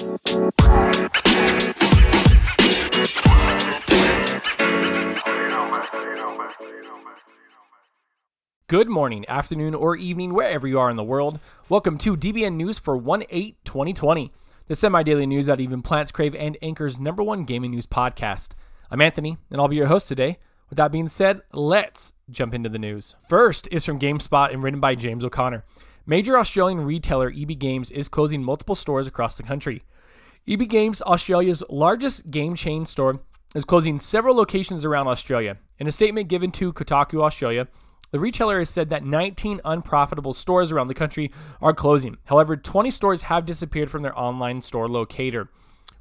Good morning, afternoon, or evening, wherever you are in the world. Welcome to DBN News for 1 8 2020, the semi daily news that even plants crave and anchors number one gaming news podcast. I'm Anthony, and I'll be your host today. With that being said, let's jump into the news. First is from GameSpot and written by James O'Connor. Major Australian retailer EB Games is closing multiple stores across the country. EB Games, Australia's largest game chain store, is closing several locations around Australia. In a statement given to Kotaku Australia, the retailer has said that 19 unprofitable stores around the country are closing. However, 20 stores have disappeared from their online store locator.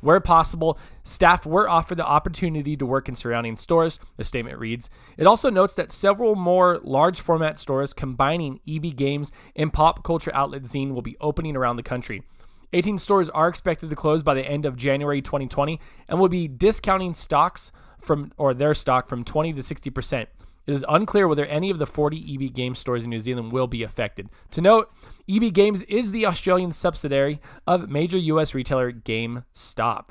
Where possible, staff were offered the opportunity to work in surrounding stores, the statement reads. It also notes that several more large format stores combining EB Games and pop culture outlet Zing will be opening around the country. 18 stores are expected to close by the end of January 2020 and will be discounting stocks from or their stock from 20 to 60 percent. It is unclear whether any of the 40 EB Games stores in New Zealand will be affected. To note, EB Games is the Australian subsidiary of major US retailer GameStop.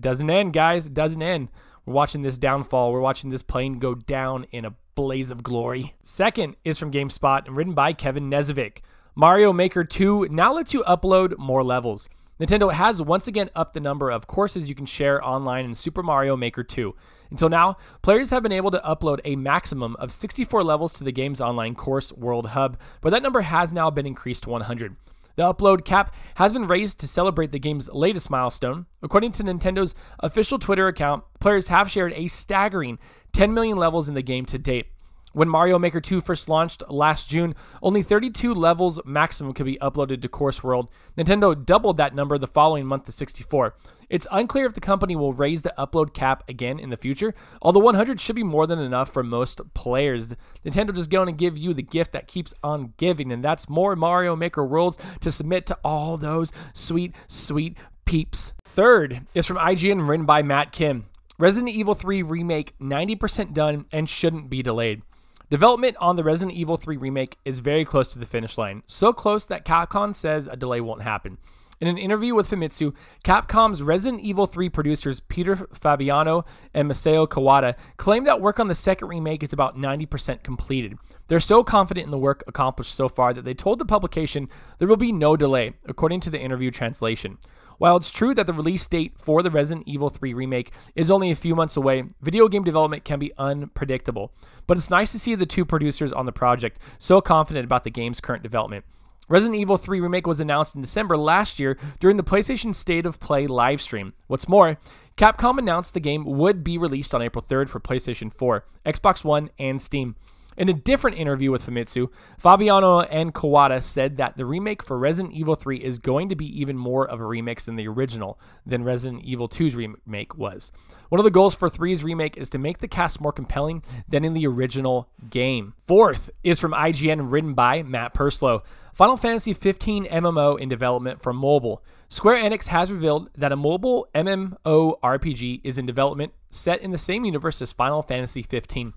Doesn't end, guys. Doesn't end. We're watching this downfall. We're watching this plane go down in a blaze of glory. Second is from GameSpot and written by Kevin Knezevic. Mario Maker 2 now lets you upload more levels. Nintendo has once again upped the number of courses you can share online in Super Mario Maker 2. Until now, players have been able to upload a maximum of 64 levels to the game's online course World Hub, but that number has now been increased to 100. The upload cap has been raised to celebrate the game's latest milestone. According to Nintendo's official Twitter account, players have shared a staggering 10 million levels in the game to date. When Mario Maker 2 first launched last June, only 32 levels maximum could be uploaded to Course World. Nintendo doubled that number the following month to 64. It's unclear if the company will raise the upload cap again in the future, although 100 should be more than enough for most players. Nintendo just going to give you the gift that keeps on giving, and that's more Mario Maker Worlds to submit to all those sweet, sweet peeps. Third is from IGN, written by Matt Kim. Resident Evil 3 Remake 90% done and shouldn't be delayed. Development on the Resident Evil 3 remake is very close to the finish line, so close that Capcom says a delay won't happen. In an interview with Famitsu, Capcom's Resident Evil 3 producers Peter Fabiano and Masao Kawada claim that work on the second remake is about 90% completed. They're so confident in the work accomplished so far that they told the publication there will be no delay, according to the interview translation. While it's true that the release date for the Resident Evil 3 remake is only a few months away, video game development can be unpredictable. But it's nice to see the two producers on the project so confident about the game's current development. Resident Evil 3 Remake was announced in December last year during the PlayStation State of Play livestream. What's more, Capcom announced the game would be released on April 3rd for PlayStation 4, Xbox One, and Steam. In a different interview with Famitsu, Fabiano and Kawada said that the remake for Resident Evil 3 is going to be even more of a remix than the original than Resident Evil 2's remake was. One of the goals for 3's remake is to make the cast more compelling than in the original game. Fourth is from IGN written by Matt Purslow. Final Fantasy 15 MMO in development for mobile. Square Enix has revealed that a mobile MMORPG is in development set in the same universe as Final Fantasy 15.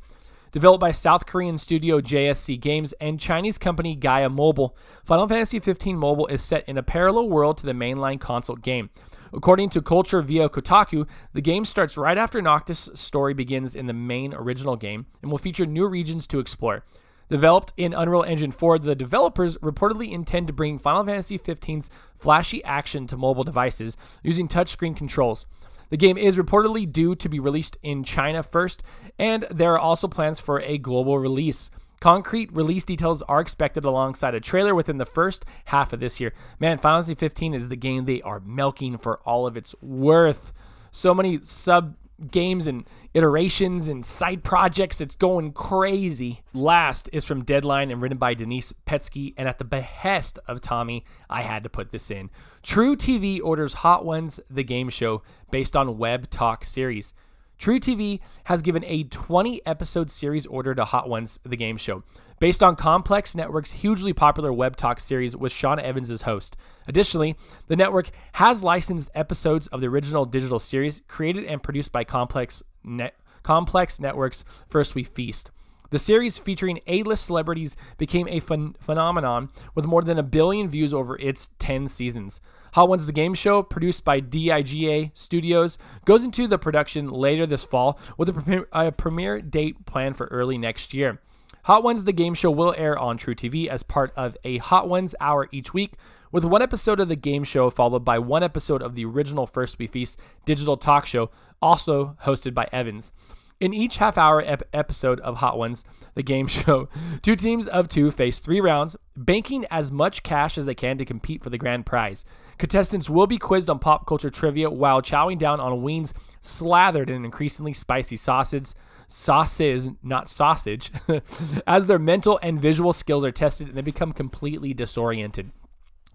Developed by South Korean studio JSC Games and Chinese company Gaea Mobile, Final Fantasy XV Mobile is set in a parallel world to the mainline console game. According to Culture via Kotaku, the game starts right after Noctis' story begins in the main original game and will feature new regions to explore. Developed in Unreal Engine 4, the developers reportedly intend to bring Final Fantasy XV's flashy action to mobile devices using touchscreen controls. The game is reportedly due to be released in China first, and there are also plans for a global release. Concrete release details are expected alongside a trailer within the first half of this year. Man, Final Fantasy 15 is the game they are milking for all of its worth. So many sub games and iterations and side projects. It's going crazy. Last is from Deadline and written by Denise Petski. And at the behest of Tommy, I had to put this in. truTV orders Hot Ones, the game show, based on Web Talk series. truTV has given a 20 episode series order to Hot Ones, the game show, based on Complex Network's hugely popular Web Talk series with Sean Evans as host. Additionally, the network has licensed episodes of the original digital series created and produced by Complex, Net- Complex Network's First We Feast. The series featuring A-list celebrities became a phen- phenomenon with more than a billion views over its 10 seasons. Hot Ones, the game show, produced by DIGA Studios, goes into the production later this fall with a, pre- a premiere date planned for early next year. Hot Ones, the game show, will air on truTV as part of a Hot Ones hour each week, with one episode of the game show followed by one episode of the original First We Feast digital talk show, also hosted by Evans. In each half hour ep- episode of Hot Ones, the game show, two teams of two face three rounds, banking as much cash as they can to compete for the grand prize. Contestants will be quizzed on pop culture trivia while chowing down on wings slathered in increasingly spicy sausage. Sauces, not sausage, as their mental and visual skills are tested and they become completely disoriented.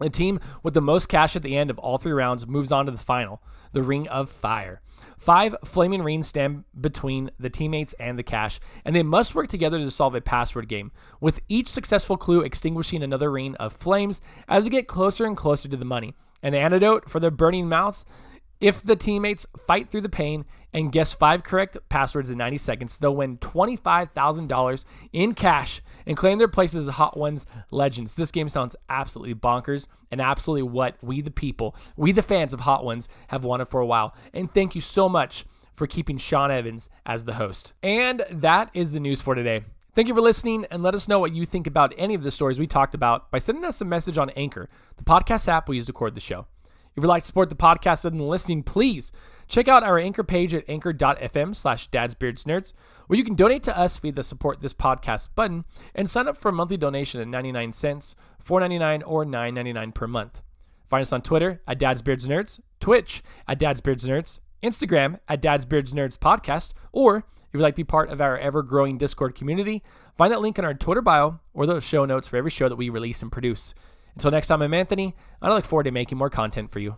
The team with the most cash at the end of all three rounds moves on to the final, the Ring of Fire. Five flaming rings stand between the teammates and the cash, and they must work together to solve a password game, with each successful clue extinguishing another ring of flames as they get closer and closer to the money. An antidote for their burning mouths if the teammates fight through the pain and guess five correct passwords in 90 seconds, they'll win $25,000 in cash and claim their place as Hot Ones legends. This game sounds absolutely bonkers and absolutely what we, the people, we, the fans of Hot Ones, have wanted for a while. And thank you so much for keeping Sean Evans as the host. And that is the news for today. Thank you for listening and let us know what you think about any of the stories we talked about by sending us a message on Anchor, the podcast app we use to record the show. If you'd like to support the podcast other than listening, please check out our anchor page at anchor.fm slash dadsbeardsnerds, where you can donate to us via the support this podcast button and sign up for a monthly donation at 99 cents, 4.99 or 9.99 per month. Find us on Twitter at dadsbeardsnerds, Twitch at dadsbeardsnerds, Instagram at dadsbeardsnerds podcast, or if you'd like to be part of our ever-growing Discord community, find that link in our Twitter bio or the show notes for every show that we release and produce. Until next time, I'm Anthony, and I look forward to making more content for you.